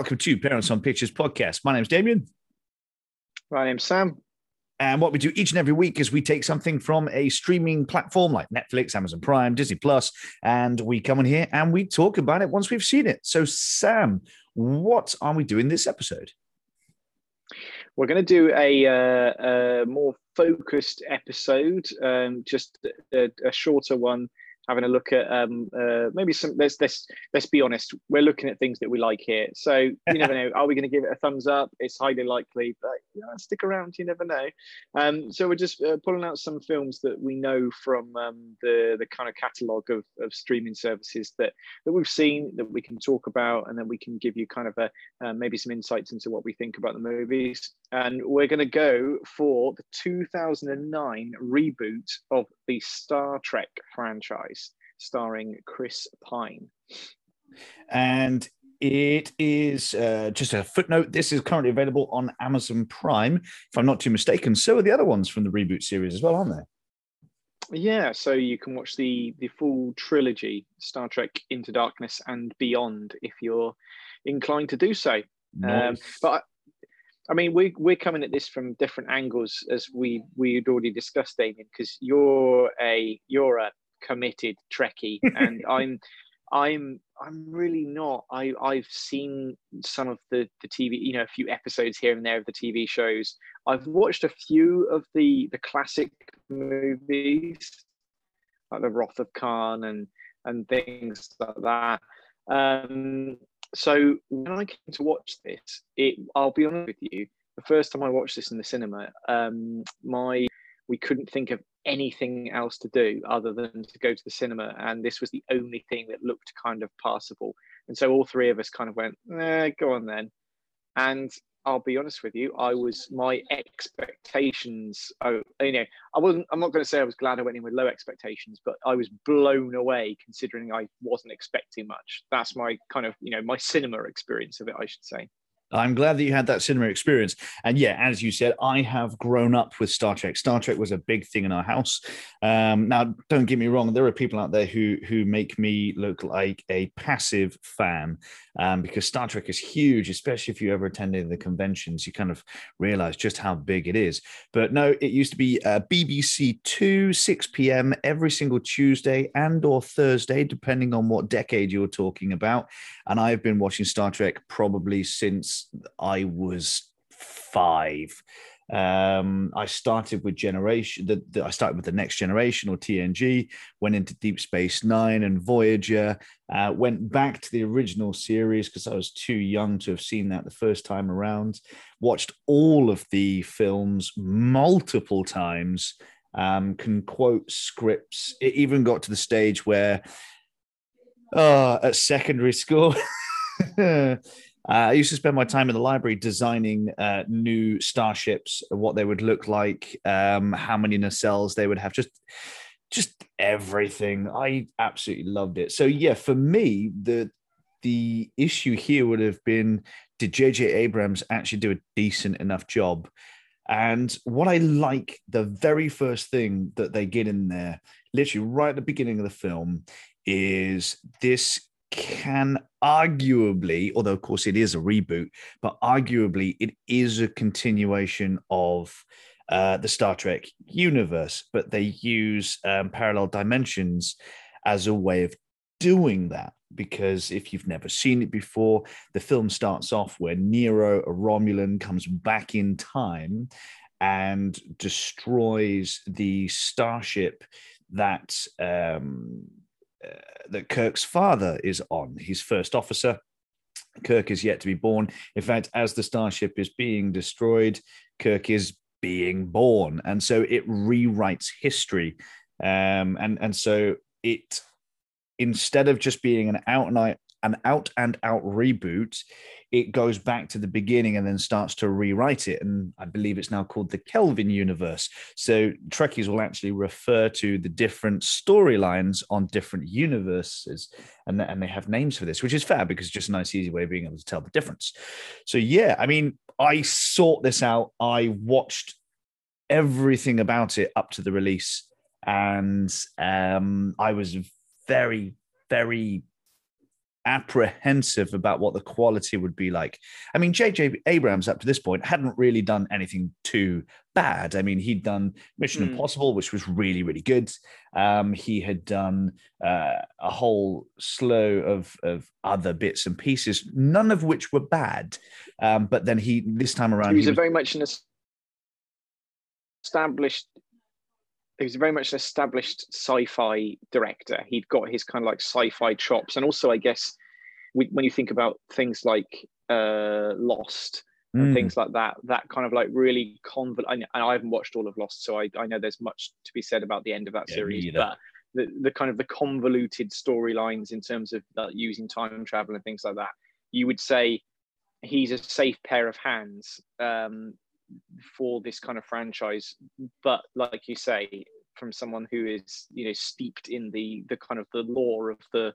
Welcome to Parents on Pictures podcast. My name's Damien. My name's Sam. And what we do each and every week is we take something from a streaming platform like Netflix, Amazon Prime, Disney Plus, and we come in here and we talk about it once we've seen it. So, Sam, what are we doing this episode? We're going to do a, uh, a more focused episode, um, just a, a shorter one having a look at um, uh, maybe some. Let's let's let's be honest. We're looking at things that we like here. So you never know. Are we going to give it a thumbs up? It's highly likely, but you know, stick around. You never know. Um, so we're just uh, pulling out some films that we know from um, the the kind of catalogue of, of streaming services that that we've seen that we can talk about, and then we can give you kind of a uh, maybe some insights into what we think about the movies. And we're going to go for the 2009 reboot of the Star Trek franchise starring Chris Pine. And it is uh, just a footnote. This is currently available on Amazon Prime, if I'm not too mistaken. So are the other ones from the reboot series as well, aren't they? Yeah, so you can watch the the full trilogy, Star Trek Into Darkness and Beyond, if you're inclined to do so. Um, nice. Um, but I mean, we we're coming at this from different angles, as we we had already discussed, Damien, because you're a you're a committed Trekkie, and I'm I'm I'm really not. I I've seen some of the the TV, you know, a few episodes here and there of the TV shows. I've watched a few of the the classic movies, like the Wrath of Khan and and things like that. Um, so when I came to watch this, it I'll be honest with you, the first time I watched this in the cinema, um, my we couldn't think of anything else to do other than to go to the cinema and this was the only thing that looked kind of passable. And so all three of us kind of went eh, go on then. And i'll be honest with you i was my expectations oh, you know i wasn't i'm not going to say i was glad i went in with low expectations but i was blown away considering i wasn't expecting much. That's my kind of you know my cinema experience of it i should say I'm glad that you had that cinema experience. And yeah, as you said, I have grown up with Star Trek. Star Trek was a big thing in our house. Um, now, don't get me wrong, there are people out there who who make me look like a passive fan um, because Star Trek is huge, especially if you ever attended the conventions. You kind of realize just how big it is. But no, it used to be uh, BBC Two, 6 p.m. every single Tuesday and or Thursday, depending on what decade you're talking about. And I've been watching Star Trek probably since I was five. Um, I started with Generation. The, the, I started with the Next Generation or TNG. Went into Deep Space Nine and Voyager. Uh, went back to the original series because I was too young to have seen that the first time around. Watched all of the films multiple times. Um, can quote scripts. It even got to the stage where, uh, at secondary school. Uh, I used to spend my time in the library designing uh, new starships, what they would look like, um, how many nacelles they would have, just just everything. I absolutely loved it. So yeah, for me, the the issue here would have been: Did J.J. Abrams actually do a decent enough job? And what I like, the very first thing that they get in there, literally right at the beginning of the film, is this can arguably, although of course it is a reboot, but arguably it is a continuation of uh, the Star Trek universe, but they use um, parallel dimensions as a way of doing that. Because if you've never seen it before, the film starts off where Nero, a Romulan, comes back in time and destroys the starship that um, that Kirk's father is on. He's first officer. Kirk is yet to be born. In fact, as the starship is being destroyed, Kirk is being born, and so it rewrites history. Um, and and so it instead of just being an out and out an out and out reboot, it goes back to the beginning and then starts to rewrite it. And I believe it's now called the Kelvin universe. So Trekkies will actually refer to the different storylines on different universes. And, and they have names for this, which is fair because it's just a nice, easy way of being able to tell the difference. So, yeah, I mean, I sought this out. I watched everything about it up to the release. And um, I was very, very apprehensive about what the quality would be like. I mean, J.J. Abrams up to this point hadn't really done anything too bad. I mean, he'd done Mission mm. Impossible, which was really, really good. Um, he had done uh, a whole slew of, of other bits and pieces, none of which were bad. Um, but then he, this time around, he was, he was very much an established he was very much an established sci-fi director. He'd got his kind of like sci-fi chops, and also, I guess, when you think about things like uh, Lost and mm. things like that, that kind of like really convol. And I haven't watched all of Lost, so I, I know there's much to be said about the end of that yeah, series, but the, the kind of the convoluted storylines in terms of uh, using time travel and things like that, you would say he's a safe pair of hands um, for this kind of franchise but like you say from someone who is you know steeped in the the kind of the lore of the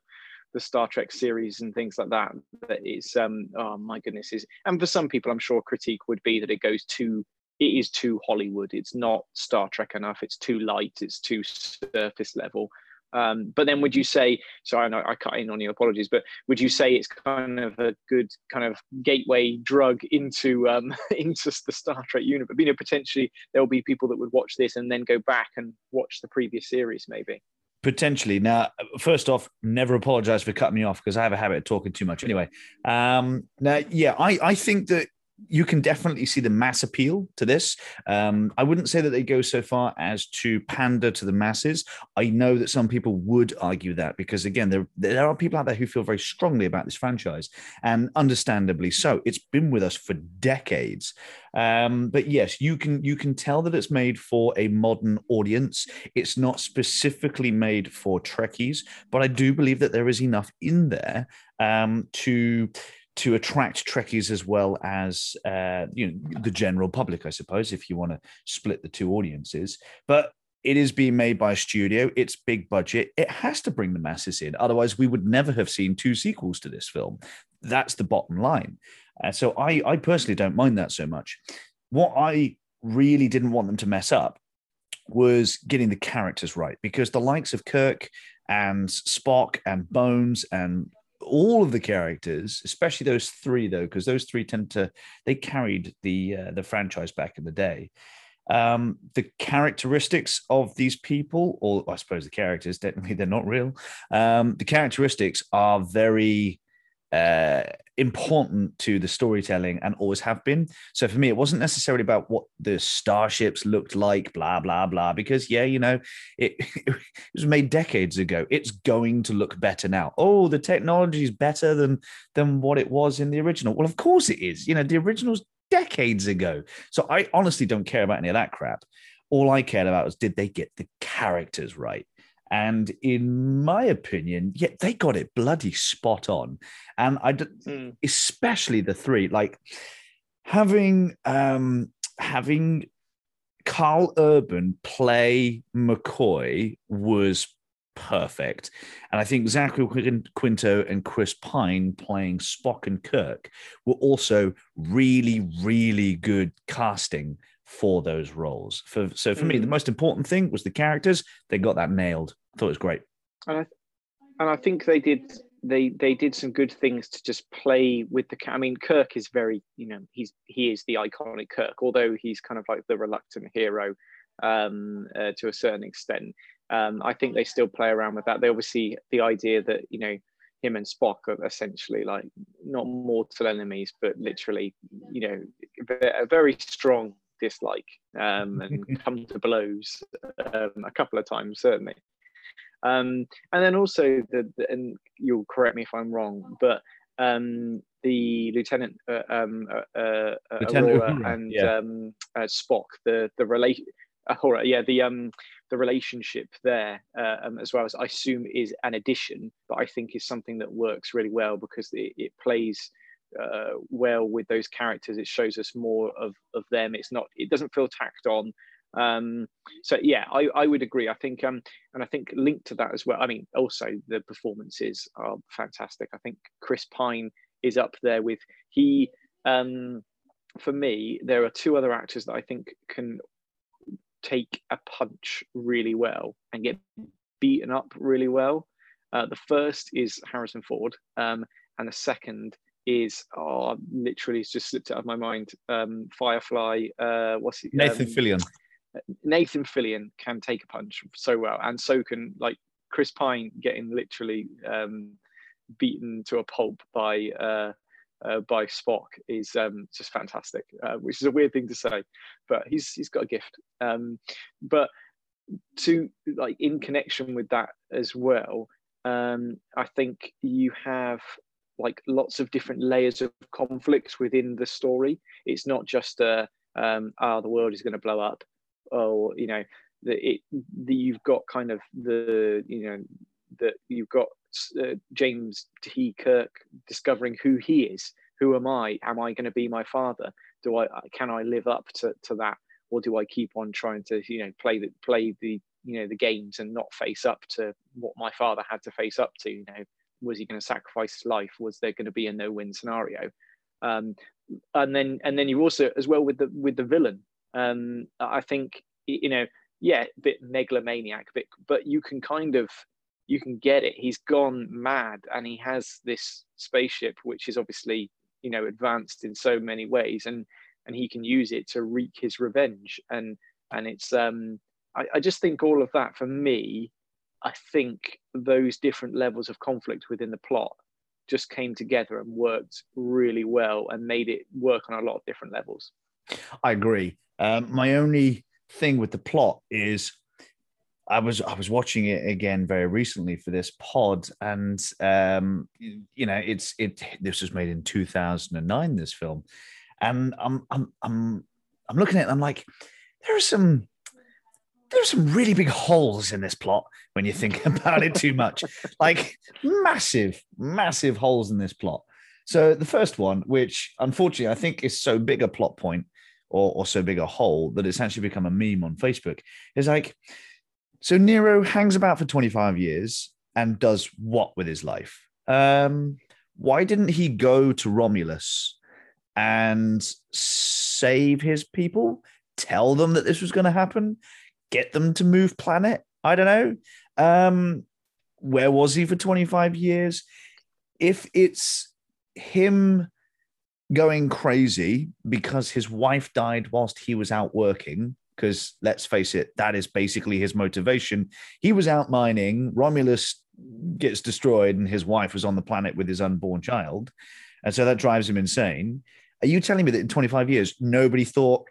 the Star Trek series and things like that that is um oh my goodness is and for some people I'm sure critique would be that it goes too it is too Hollywood it's not Star Trek enough it's too light it's too surface level um, but then would you say, so I know I cut in on your apologies, but would you say it's kind of a good kind of gateway drug into um, into the Star Trek universe? You know, potentially there will be people that would watch this and then go back and watch the previous series, maybe. Potentially. Now, first off, never apologize for cutting me off because I have a habit of talking too much. Anyway, um, now, yeah, I, I think that you can definitely see the mass appeal to this. Um, I wouldn't say that they go so far as to pander to the masses. I know that some people would argue that because, again, there, there are people out there who feel very strongly about this franchise, and understandably so. It's been with us for decades. Um, but yes, you can you can tell that it's made for a modern audience. It's not specifically made for Trekkies, but I do believe that there is enough in there um, to to attract Trekkies as well as uh, you know the general public, I suppose, if you want to split the two audiences. But it is being made by a studio. It's big budget. It has to bring the masses in. Otherwise, we would never have seen two sequels to this film. That's the bottom line. Uh, so I, I personally don't mind that so much. What I really didn't want them to mess up was getting the characters right because the likes of Kirk and Spock and Bones and all of the characters, especially those three, though, because those three tend to they carried the uh, the franchise back in the day. Um, the characteristics of these people, or I suppose the characters, technically they're not real. Um, the characteristics are very uh, important to the storytelling and always have been. So for me, it wasn't necessarily about what the starships looked like, blah blah blah. Because yeah, you know, it, it was made decades ago. It's going to look better now. Oh, the technology is better than than what it was in the original. Well, of course it is. You know, the original's decades ago. So I honestly don't care about any of that crap. All I cared about was did they get the characters right? And in my opinion, yeah, they got it bloody spot on. And I, mm. especially the three, like having um having Karl Urban play McCoy was perfect. And I think Zachary Quinto and Chris Pine playing Spock and Kirk were also really, really good casting for those roles. For so for mm. me, the mm. most important thing was the characters. They got that nailed. I thought it was great. And I, and I think they did they they did some good things to just play with the. I mean, Kirk is very you know he's he is the iconic Kirk, although he's kind of like the reluctant hero um, uh, to a certain extent. Um, I think they still play around with that. They obviously the idea that you know him and Spock are essentially like not mortal enemies, but literally you know a very strong dislike um, and come to blows um, a couple of times certainly. Um, and then also the, the, and you'll correct me if I'm wrong, but um, the Lieutenant, uh, um, uh, uh, Lieutenant Uhura and yeah. um, uh, Spock, the the relation, yeah, the um the relationship there uh, um, as well as I assume is an addition, but I think is something that works really well because it, it plays uh, well with those characters. It shows us more of, of them. It's not. It doesn't feel tacked on. Um, so yeah, I, I would agree. I think um, and I think linked to that as well. I mean, also the performances are fantastic. I think Chris Pine is up there with he. Um, for me, there are two other actors that I think can take a punch really well and get beaten up really well. Uh, the first is Harrison Ford, um, and the second is oh, literally it's just slipped out of my mind. Um, Firefly. Uh, what's it? Nathan um, Fillion. Nathan Fillion can take a punch so well, and so can like Chris Pine getting literally um, beaten to a pulp by uh, uh, by Spock is um, just fantastic, uh, which is a weird thing to say, but he's he's got a gift. Um, but to like in connection with that as well, um, I think you have like lots of different layers of conflicts within the story. It's not just a um, oh the world is going to blow up, or you know that it that you've got kind of the you know that you've got uh, James T. Kirk discovering who he is. Who am I? Am I going to be my father? Do I can I live up to, to that, or do I keep on trying to you know play the play the you know the games and not face up to what my father had to face up to? You know, was he going to sacrifice his life? Was there going to be a no-win scenario? Um, and then and then you also as well with the with the villain. Um, I think you know yeah, a bit megalomaniac, bit, but you can kind of you can get it. He's gone mad, and he has this spaceship, which is obviously you know advanced in so many ways, and and he can use it to wreak his revenge. And and it's um, I, I just think all of that for me, I think those different levels of conflict within the plot just came together and worked really well and made it work on a lot of different levels. I agree. Um, my only thing with the plot is I was I was watching it again very recently for this pod, and um, you know, it's it. This was made in two thousand and nine. This film, and I'm I'm I'm I'm looking at. it I'm like, there are some there are some really big holes in this plot when you think about it too much. like massive, massive holes in this plot. So the first one, which unfortunately I think is so big a plot point, or, or so big a hole that it's actually become a meme on Facebook. Is like, so Nero hangs about for 25 years and does what with his life? Um, why didn't he go to Romulus and save his people? Tell them that this was going to happen? Get them to move planet? I don't know. Um, where was he for 25 years? If it's him going crazy because his wife died whilst he was out working. Because let's face it, that is basically his motivation. He was out mining, Romulus gets destroyed, and his wife was on the planet with his unborn child. And so that drives him insane. Are you telling me that in 25 years, nobody thought,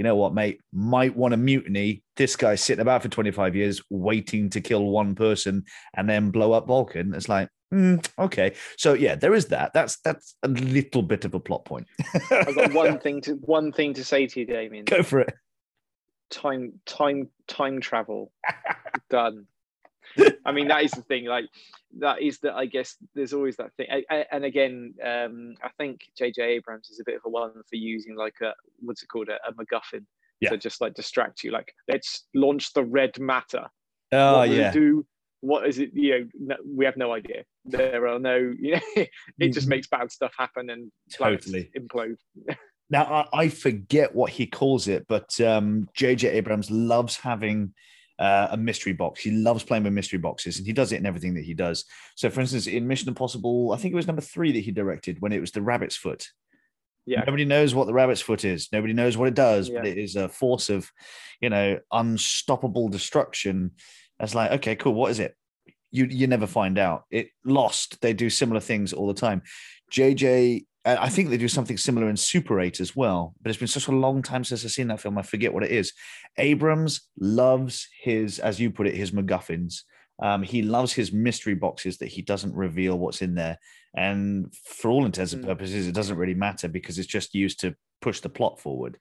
you know what, mate, might want a mutiny? This guy's sitting about for 25 years waiting to kill one person and then blow up Vulcan. It's like, Mm, okay, so yeah, there is that. That's that's a little bit of a plot point. I've got one thing to one thing to say to you, Damien. Go for it. Time, time, time travel. Done. I mean, that is the thing. Like that is that. I guess there's always that thing. I, I, and again, um, I think J.J. Abrams is a bit of a one for using like a what's it called a, a MacGuffin yeah. to just like distract you. Like let's launch the red matter. Oh yeah. Do what is it you know we have no idea there are no you know it just mm-hmm. makes bad stuff happen and totally implode now I, I, forget what he calls it but um jj abrams loves having uh, a mystery box he loves playing with mystery boxes and he does it in everything that he does so for instance in mission impossible i think it was number three that he directed when it was the rabbit's foot yeah. Nobody knows what the rabbit's foot is. Nobody knows what it does, yeah. but it is a force of, you know, unstoppable destruction it's like, okay, cool. What is it? You you never find out. It lost. They do similar things all the time. JJ, I think they do something similar in Super 8 as well, but it's been such a long time since I've seen that film. I forget what it is. Abrams loves his, as you put it, his MacGuffins. Um, he loves his mystery boxes that he doesn't reveal what's in there. And for all intents and hmm. purposes, it doesn't really matter because it's just used to push the plot forward.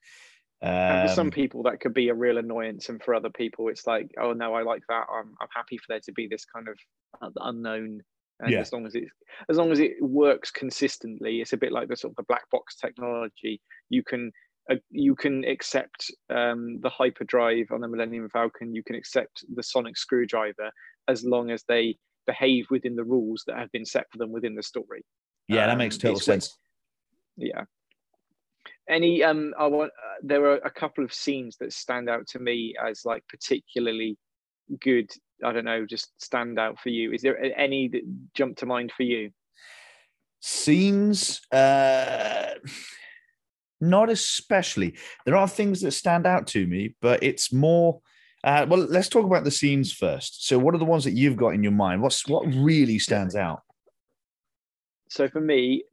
Um, for some um, people, that could be a real annoyance, and for other people, it's like, oh no, I like that. I'm I'm happy for there to be this kind of uh, unknown. And yeah. as long as it as long as it works consistently, it's a bit like the sort of the black box technology. You can uh, you can accept um, the hyperdrive on the Millennium Falcon. You can accept the sonic screwdriver as long as they behave within the rules that have been set for them within the story. Yeah, that makes um, total sense. Yeah, any um i want uh, there are a couple of scenes that stand out to me as like particularly good I don't know, just stand out for you? Is there any that jump to mind for you? Scenes, uh, not especially. There are things that stand out to me, but it's more. Uh, well, let's talk about the scenes first. So, what are the ones that you've got in your mind? What's what really stands out? So for me,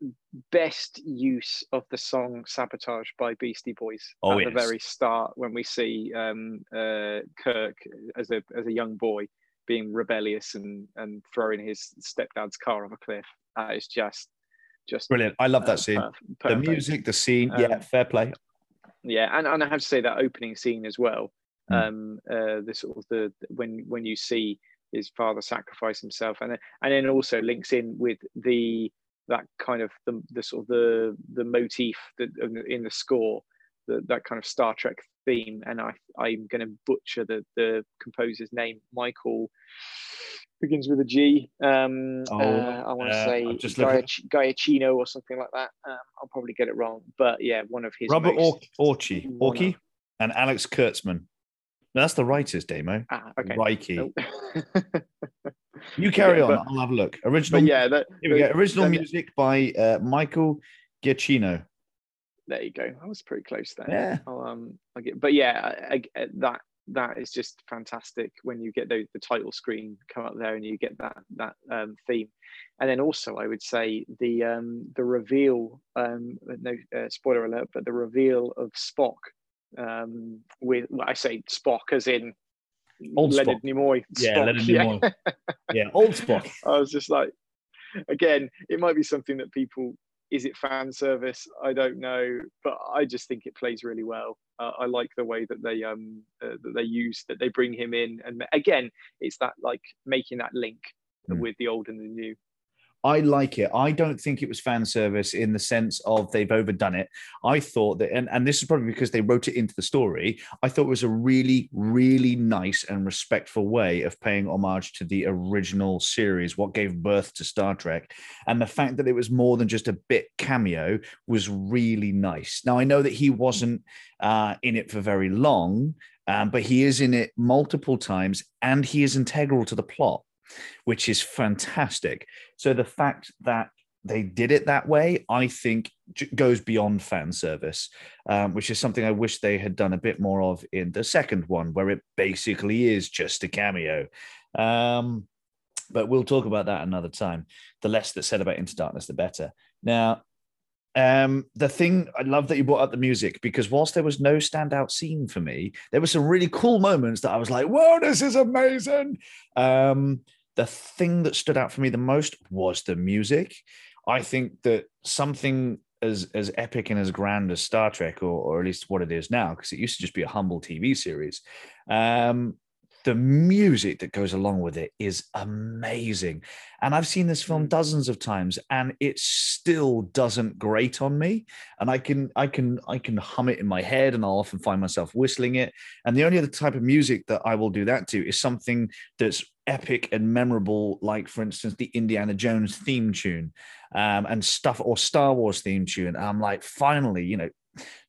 best use of the song "Sabotage" by Beastie Boys oh, at yes. the very start when we see um, uh, Kirk as a as a young boy being rebellious and and throwing his stepdad's car off a cliff. That is just just brilliant. I love that uh, scene. the music, the scene, um, yeah, fair play. Yeah, and, and I have to say that opening scene as well. Mm. Um, uh, the sort of the when when you see his father sacrifice himself, and then, and then also links in with the that kind of the, the sort of the the motif that in the score the, that kind of Star Trek theme. And I I'm going to butcher the the composer's name. Michael begins with a G. Um oh, uh, I want to uh, say Gaiac- Giacchino or something like that. Um, I'll probably get it wrong but yeah one of his Robert most, Orci Orci and Alex Kurtzman. That's the writers Demo. ah, okay. Reiki You carry yeah, on. I'll have a look. Original. Yeah. That, here we go. Original music by uh, Michael Giacchino. There you go. I was pretty close there. Yeah. I'll, um, I'll get, but yeah, I, I, that that is just fantastic when you get the, the title screen come up there and you get that that um, theme, and then also I would say the um, the reveal. Um, no uh, spoiler alert, but the reveal of Spock um, with well, I say Spock as in old Leonard Spock. Nimoy. Yeah, Spock, Leonard yeah. Nimoy. yeah, old Spock. I was just like, again, it might be something that people. Is it fan service? I don't know, but I just think it plays really well. Uh, I like the way that they um uh, that they use that they bring him in, and again, it's that like making that link mm. with the old and the new. I like it. I don't think it was fan service in the sense of they've overdone it. I thought that, and, and this is probably because they wrote it into the story. I thought it was a really, really nice and respectful way of paying homage to the original series, what gave birth to Star Trek. And the fact that it was more than just a bit cameo was really nice. Now, I know that he wasn't uh, in it for very long, um, but he is in it multiple times and he is integral to the plot which is fantastic. So the fact that they did it that way, I think goes beyond fan service, um, which is something I wish they had done a bit more of in the second one, where it basically is just a cameo. Um, but we'll talk about that another time. The less that's said about Into Darkness, the better. Now, um, the thing I love that you brought up the music because whilst there was no standout scene for me, there were some really cool moments that I was like, "Whoa, this is amazing!" Um, the thing that stood out for me the most was the music. I think that something as as epic and as grand as Star Trek, or, or at least what it is now, because it used to just be a humble TV series. Um, the music that goes along with it is amazing. And I've seen this film mm. dozens of times and it still doesn't grate on me. And I can I can I can hum it in my head and I'll often find myself whistling it. And the only other type of music that I will do that to is something that's epic and memorable, like for instance, the Indiana Jones theme tune um, and stuff or Star Wars theme tune. And I'm like, finally, you know,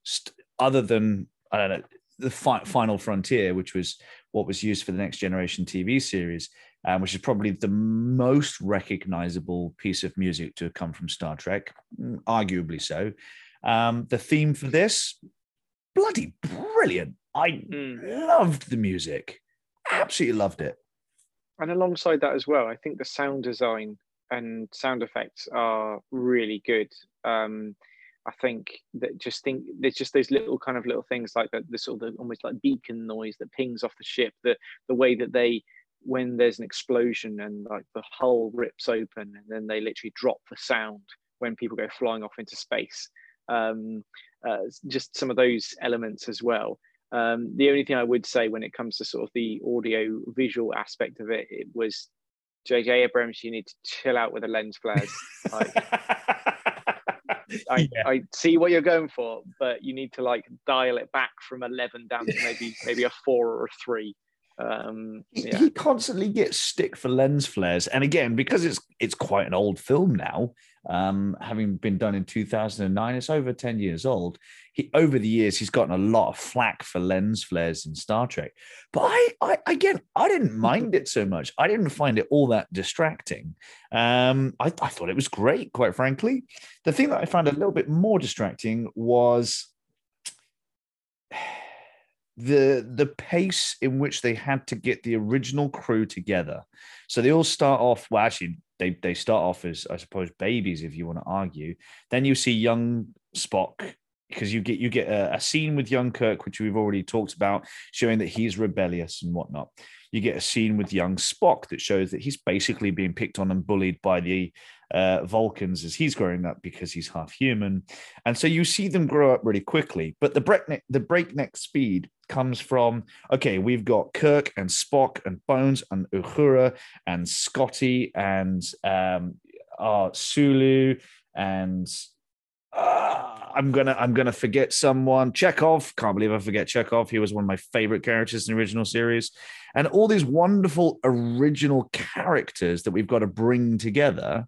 st- other than I don't know, the fi- Final Frontier, which was what was used for the Next Generation TV series, um, which is probably the most recognizable piece of music to come from Star Trek, mm, arguably so. Um, the theme for this, bloody brilliant. I mm. loved the music, absolutely loved it. And alongside that as well, I think the sound design and sound effects are really good. Um, I think that just think there's just those little kind of little things like the, the sort of the, almost like beacon noise that pings off the ship, the the way that they when there's an explosion and like the hull rips open and then they literally drop the sound when people go flying off into space. Um, uh, just some of those elements as well. Um, the only thing I would say when it comes to sort of the audio visual aspect of it, it was JJ Abrams, you need to chill out with the lens flares. Like, I, yeah. I see what you're going for, but you need to like dial it back from 11 down to maybe maybe a four or a three. Um, yeah. he, constantly gets stick for lens flares, and again because it's it's quite an old film now, um, having been done in 2009, it's over 10 years old. He over the years he's gotten a lot of flack for lens flares in Star Trek, but I, I again I didn't mind it so much. I didn't find it all that distracting. Um, I, I thought it was great, quite frankly. The thing that I found a little bit more distracting was the the pace in which they had to get the original crew together. So they all start off. Well, actually, they they start off as I suppose babies, if you want to argue. Then you see young Spock because you get you get a, a, scene with young Kirk, which we've already talked about, showing that he's rebellious and whatnot. You get a scene with young Spock that shows that he's basically being picked on and bullied by the uh, Vulcans as he's growing up because he's half human, and so you see them grow up really quickly. But the breakneck the breakneck speed comes from okay, we've got Kirk and Spock and Bones and Uhura and Scotty and um, uh, Sulu and uh, I'm gonna I'm gonna forget someone. Chekov, can't believe I forget Chekov. He was one of my favorite characters in the original series, and all these wonderful original characters that we've got to bring together.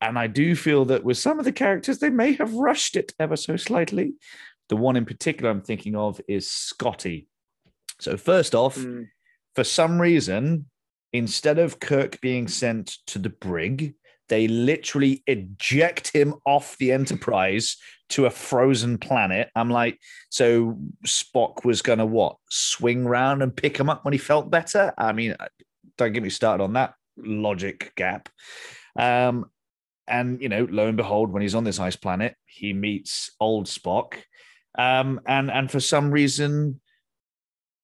And I do feel that with some of the characters, they may have rushed it ever so slightly. The one in particular I'm thinking of is Scotty. So first off, mm. for some reason, instead of Kirk being sent to the brig, they literally eject him off the Enterprise to a frozen planet. I'm like, so Spock was going to what? Swing round and pick him up when he felt better? I mean, don't get me started on that logic gap. Um, and, you know, lo and behold, when he's on this ice planet, he meets old Spock. Um, and, and for some reason,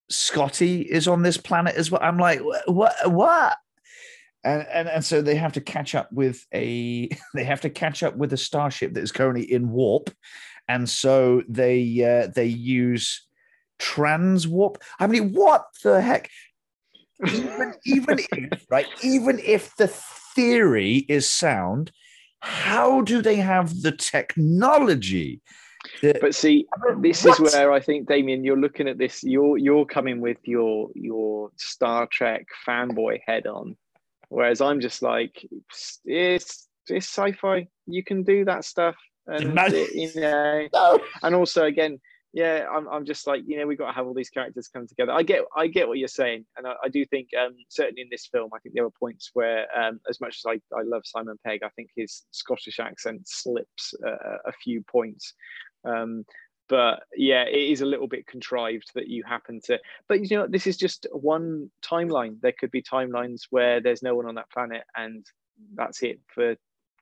Scotty is on this planet as well. I'm like, what? What? and, and and so they have to catch up with a they have to catch up with a starship that is currently in warp, and so they uh, they use trans warp. I mean, what the heck? Even even if right, even if the theory is sound, how do they have the technology? But see, this what? is where I think Damien, you're looking at this. You're you're coming with your your Star Trek fanboy head on, Whereas I'm just like, it's it's sci-fi. You can do that stuff, and it, you know, no. and also again, yeah, I'm, I'm just like, you know, we've got to have all these characters come together. I get, I get what you're saying, and I, I do think, um, certainly in this film, I think there were points where, um, as much as I, I love Simon Pegg, I think his Scottish accent slips uh, a few points. Um, but yeah it is a little bit contrived that you happen to but you know this is just one timeline. There could be timelines where there's no one on that planet and that's it for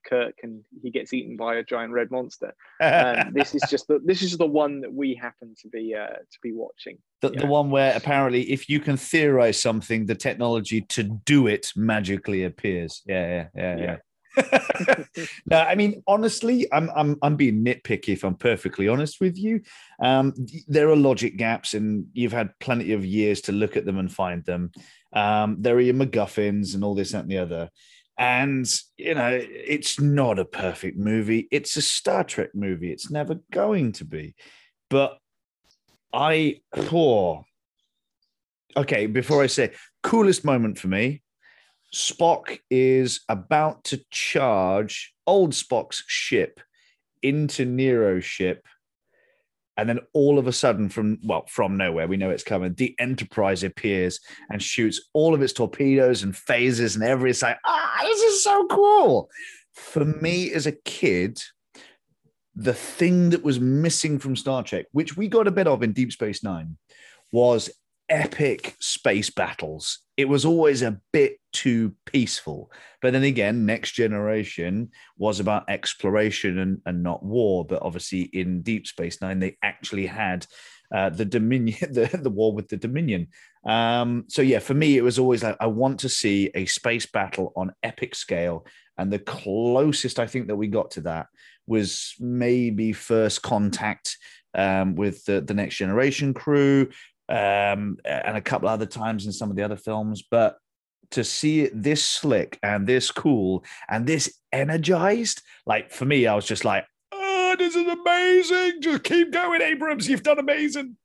kirk and he gets eaten by a giant red monster. Um, this is just the this is the one that we happen to be uh, to be watching. The, the one where apparently if you can theorize something the technology to do it magically appears. Yeah yeah yeah, yeah. yeah. no, I mean honestly, I'm I'm I'm being nitpicky if I'm perfectly honest with you. Um, there are logic gaps, and you've had plenty of years to look at them and find them. Um, there are your MacGuffins and all this and the other. And you know, it's not a perfect movie. It's a Star Trek movie. It's never going to be. But I poor. Okay, before I say coolest moment for me, Spock is about to charge old Spock's ship into Nero's ship. And then all of a sudden, from well, from nowhere, we know it's coming. The Enterprise appears and shoots all of its torpedoes and phasers and everything. It's like, ah, this is so cool. For me as a kid, the thing that was missing from Star Trek, which we got a bit of in Deep Space Nine, was epic space battles. It was always a bit too peaceful. But then again, Next Generation was about exploration and, and not war. But obviously, in Deep Space Nine, they actually had uh, the Dominion, the, the war with the Dominion. Um, so yeah, for me, it was always like I want to see a space battle on epic scale. And the closest I think that we got to that was maybe First Contact um, with the, the Next Generation crew, um, and a couple other times in some of the other films. But to see it this slick and this cool and this energized, like for me, I was just like, oh, this is amazing. Just keep going, Abrams. You've done amazing.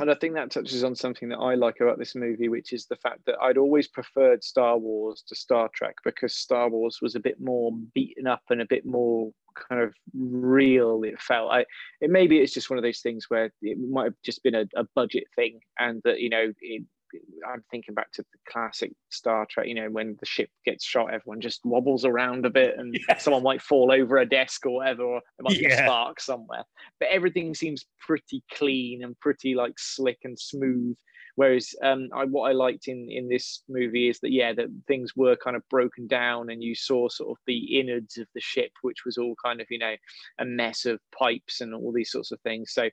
and I think that touches on something that I like about this movie, which is the fact that I'd always preferred Star Wars to Star Trek because Star Wars was a bit more beaten up and a bit more kind of real. It felt. I it maybe it's just one of those things where it might have just been a, a budget thing, and that you know it, I'm thinking back to the classic Star Trek, you know, when the ship gets shot, everyone just wobbles around a bit and someone might fall over a desk or whatever, or there might yeah. be a spark somewhere. But everything seems pretty clean and pretty like slick and smooth. Whereas um, I, what I liked in in this movie is that yeah, that things were kind of broken down, and you saw sort of the innards of the ship, which was all kind of you know a mess of pipes and all these sorts of things. So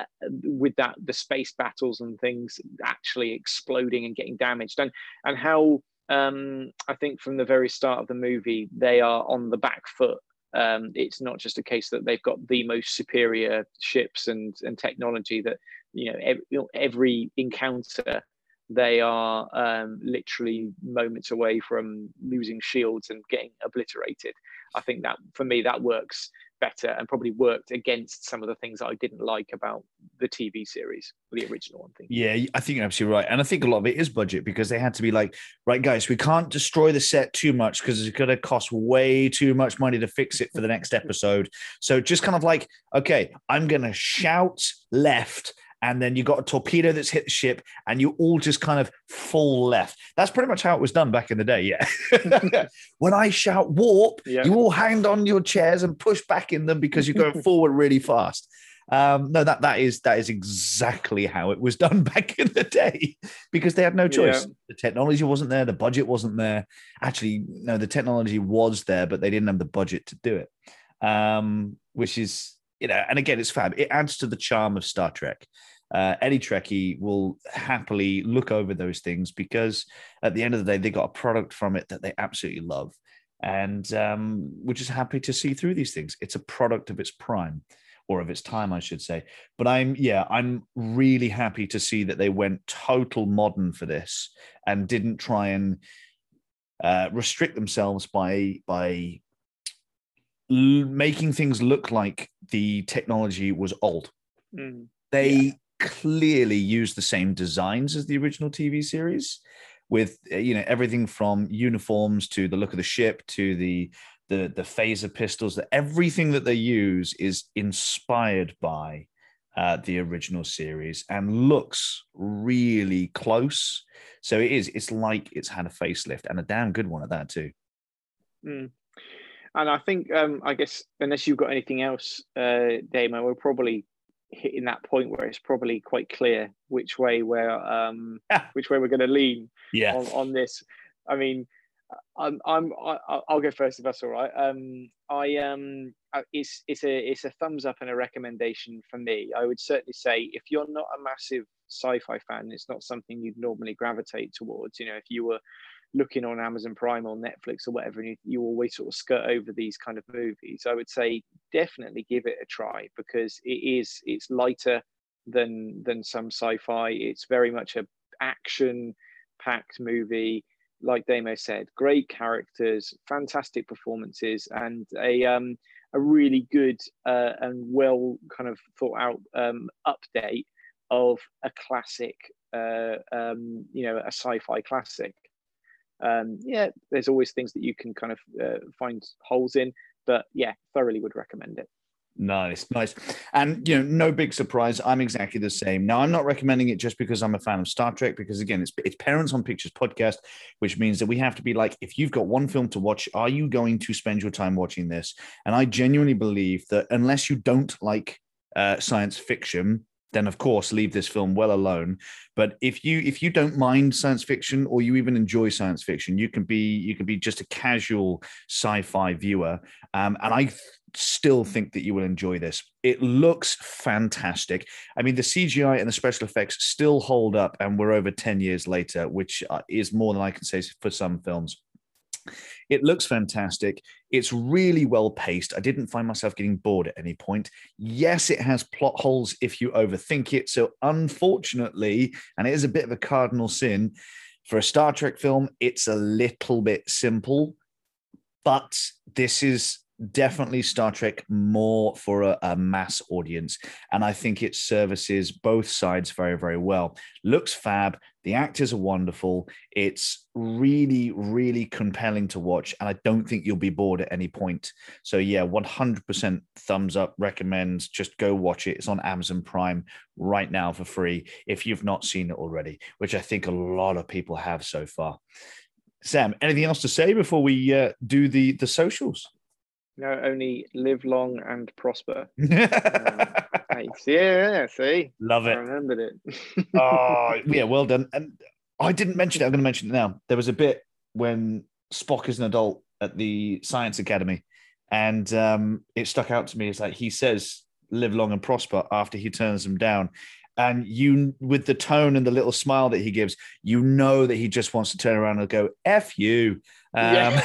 uh, with that, the space battles and things actually exploding and getting damaged, and and how um, I think from the very start of the movie they are on the back foot um, it's not just a case that they've got the most superior ships and, and technology that you know every, every encounter they are um, literally moments away from losing shields and getting obliterated. I think that for me that works better and probably worked against some of the things I didn't like about the TV series, the original one thing. Yeah, I think you're absolutely right. And I think a lot of it is budget because they had to be like, right, guys, we can't destroy the set too much because it's going to cost way too much money to fix it for the next episode. So just kind of like, okay, I'm going to shout left and then you got a torpedo that's hit the ship, and you all just kind of fall left. That's pretty much how it was done back in the day. Yeah. when I shout warp, yeah. you all hang on your chairs and push back in them because you're going forward really fast. Um, no, that that is that is exactly how it was done back in the day because they had no choice. Yeah. The technology wasn't there, the budget wasn't there. Actually, no, the technology was there, but they didn't have the budget to do it. Um, which is you know, and again, it's fab. It adds to the charm of Star Trek uh, any Trekkie will happily look over those things because at the end of the day, they got a product from it that they absolutely love. And um, we're just happy to see through these things. It's a product of its prime or of its time, I should say. But I'm, yeah, I'm really happy to see that they went total modern for this and didn't try and uh, restrict themselves by by making things look like the technology was old. Mm, they yeah clearly use the same designs as the original TV series, with uh, you know everything from uniforms to the look of the ship to the the the phaser pistols. That everything that they use is inspired by uh, the original series and looks really close. So it is. It's like it's had a facelift and a damn good one at that too. Mm. And I think, um, I guess, unless you've got anything else, uh, Damon, we're probably hitting that point where it's probably quite clear which way we're um, which way we're going to lean yeah. on, on this. I mean, I'm I'm I, I'll go first if that's all right. Um, I um, it's it's a it's a thumbs up and a recommendation for me. I would certainly say if you're not a massive sci-fi fan, it's not something you'd normally gravitate towards. You know, if you were looking on Amazon Prime or Netflix or whatever, and you, you always sort of skirt over these kind of movies, I would say definitely give it a try because it is it's lighter than than some sci-fi. It's very much a action packed movie. Like Damo said, great characters, fantastic performances, and a um, a really good uh, and well kind of thought out um, update of a classic, uh, um, you know, a sci-fi classic um, yeah, there's always things that you can kind of uh, find holes in, but yeah, thoroughly would recommend it. Nice, nice. And you know, no big surprise. I'm exactly the same. Now, I'm not recommending it just because I'm a fan of Star Trek, because again, it's it's Parents on Pictures podcast, which means that we have to be like, if you've got one film to watch, are you going to spend your time watching this? And I genuinely believe that unless you don't like uh, science fiction, then of course leave this film well alone. But if you if you don't mind science fiction or you even enjoy science fiction you can be you can be just a casual sci-fi viewer. Um, and i still think that you will enjoy this. It looks fantastic. I mean the cgi and the special effects still hold up and we're over 10 years later which uh, is more than i can say for some films it looks fantastic. It's really well paced. I didn't find myself getting bored at any point. Yes, it has plot holes if you overthink it. So, unfortunately, and it is a bit of a cardinal sin for a Star Trek film, it's a little bit simple. But this is definitely Star Trek more for a, a, mass audience. And I think it services both sides very, very well. Looks fab. The actors are wonderful. It's really, really compelling to watch. And I don't think you'll be bored at any point. So, yeah, 100% thumbs up, recommend. Just go watch it. It's on Amazon Prime right now for free if you've not seen it already, which I think a lot of people have so far. Sam, anything else to say before we uh, do the the socials? No, only live long and prosper. um, yeah, see, love it. I remembered it. oh, yeah, well done. And I didn't mention it. I'm going to mention it now. There was a bit when Spock is an adult at the Science Academy, and um, it stuck out to me. It's like he says, "Live long and prosper" after he turns them down, and you with the tone and the little smile that he gives you know that he just wants to turn around and go f you um, yeah.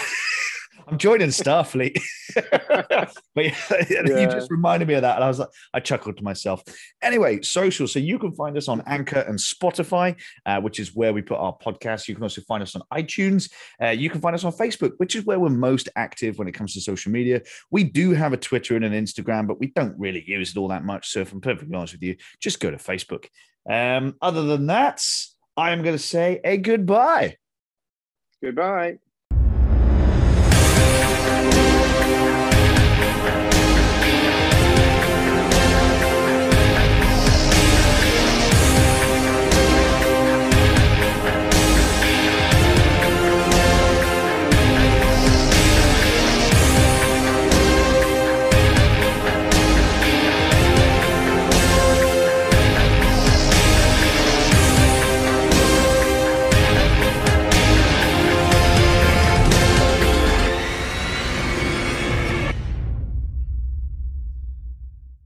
I'm joining Starfleet. but yeah, yeah. you just reminded me of that. And I was like, I chuckled to myself. Anyway, social. So you can find us on Anchor and Spotify, uh, which is where we put our podcast. You can also find us on iTunes. Uh, you can find us on Facebook, which is where we're most active when it comes to social media. We do have a Twitter and an Instagram, but we don't really use it all that much. So if I'm perfectly honest with you, just go to Facebook. Um, other than that, I am going to say a goodbye. Goodbye.